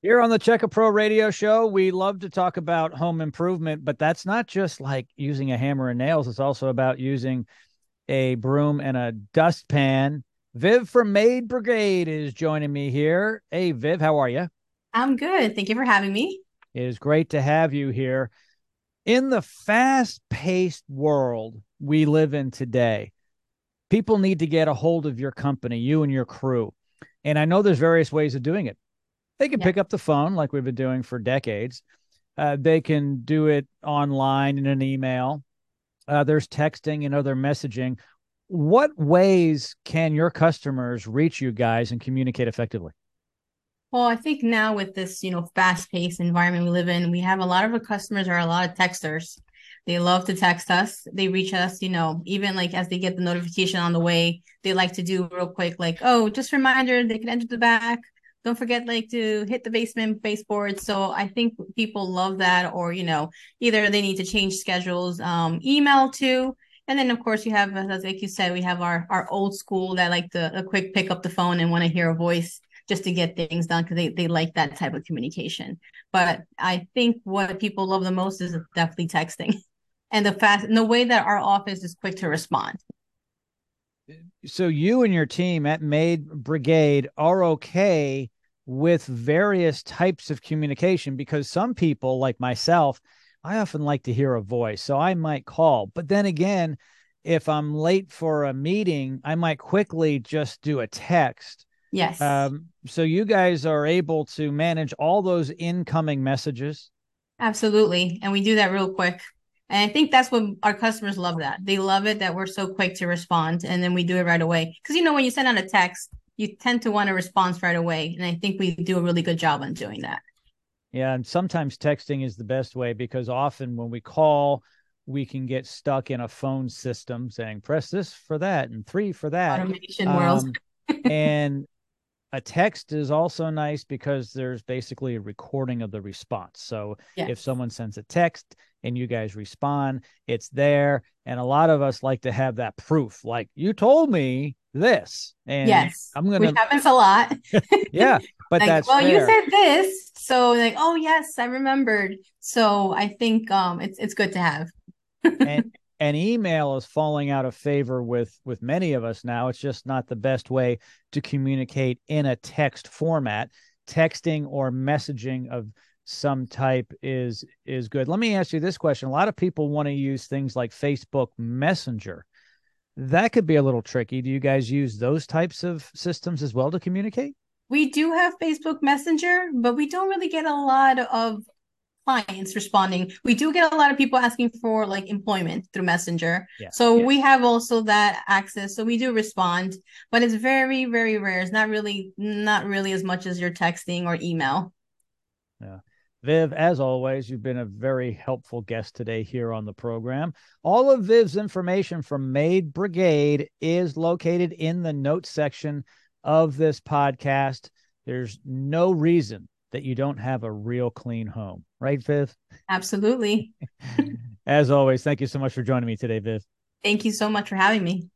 Here on the Check A Pro Radio Show, we love to talk about home improvement, but that's not just like using a hammer and nails. It's also about using a broom and a dustpan. Viv from Maid Brigade is joining me here. Hey, Viv, how are you? I'm good. Thank you for having me. It is great to have you here. In the fast paced world we live in today, people need to get a hold of your company, you and your crew. And I know there's various ways of doing it they can yeah. pick up the phone like we've been doing for decades. Uh, they can do it online in an email. Uh, there's texting and other messaging. What ways can your customers reach you guys and communicate effectively? Well, I think now with this, you know, fast-paced environment we live in, we have a lot of our customers are a lot of texters. They love to text us. They reach us, you know, even like as they get the notification on the way, they like to do real quick, like, oh, just reminder, they can enter the back don't forget like to hit the basement baseboard. So i think people love that or you know either they need to change schedules um, email too. And then of course you have as like you said we have our our old school that like to a quick pick up the phone and want to hear a voice just to get things done because they, they like that type of communication. But i think what people love the most is definitely texting and the fast and the way that our office is quick to respond so you and your team at Maid Brigade are okay with various types of communication because some people like myself i often like to hear a voice so i might call. But then again if i'm late for a meeting i might quickly just do a text. Yes. Um, so you guys are able to manage all those incoming messages? Absolutely and we do that real quick and i think that's what our customers love that they love it that we're so quick to respond and then we do it right away because you know when you send out a text you tend to want a response right away. And I think we do a really good job on doing that. Yeah. And sometimes texting is the best way because often when we call, we can get stuck in a phone system saying press this for that and three for that. Automation um, world. and a text is also nice because there's basically a recording of the response. So yes. if someone sends a text and you guys respond, it's there. And a lot of us like to have that proof. Like you told me this. And yes, I'm gonna. Which happens a lot. yeah, but like, that's well, fair. you said this, so like, oh yes, I remembered. So I think um, it's it's good to have. and and email is falling out of favor with with many of us now. It's just not the best way to communicate in a text format. Texting or messaging of some type is is good. Let me ask you this question. A lot of people want to use things like Facebook Messenger that could be a little tricky. Do you guys use those types of systems as well to communicate? We do have Facebook Messenger, but we don't really get a lot of clients responding. We do get a lot of people asking for like employment through Messenger. Yeah. So yeah. we have also that access. So we do respond, but it's very, very rare. It's not really, not really as much as your texting or email. Yeah. Viv, as always, you've been a very helpful guest today here on the program. All of Viv's information from Maid Brigade is located in the notes section of this podcast. There's no reason that you don't have a real clean home, right, Viv? Absolutely. as always, thank you so much for joining me today, Viv. Thank you so much for having me.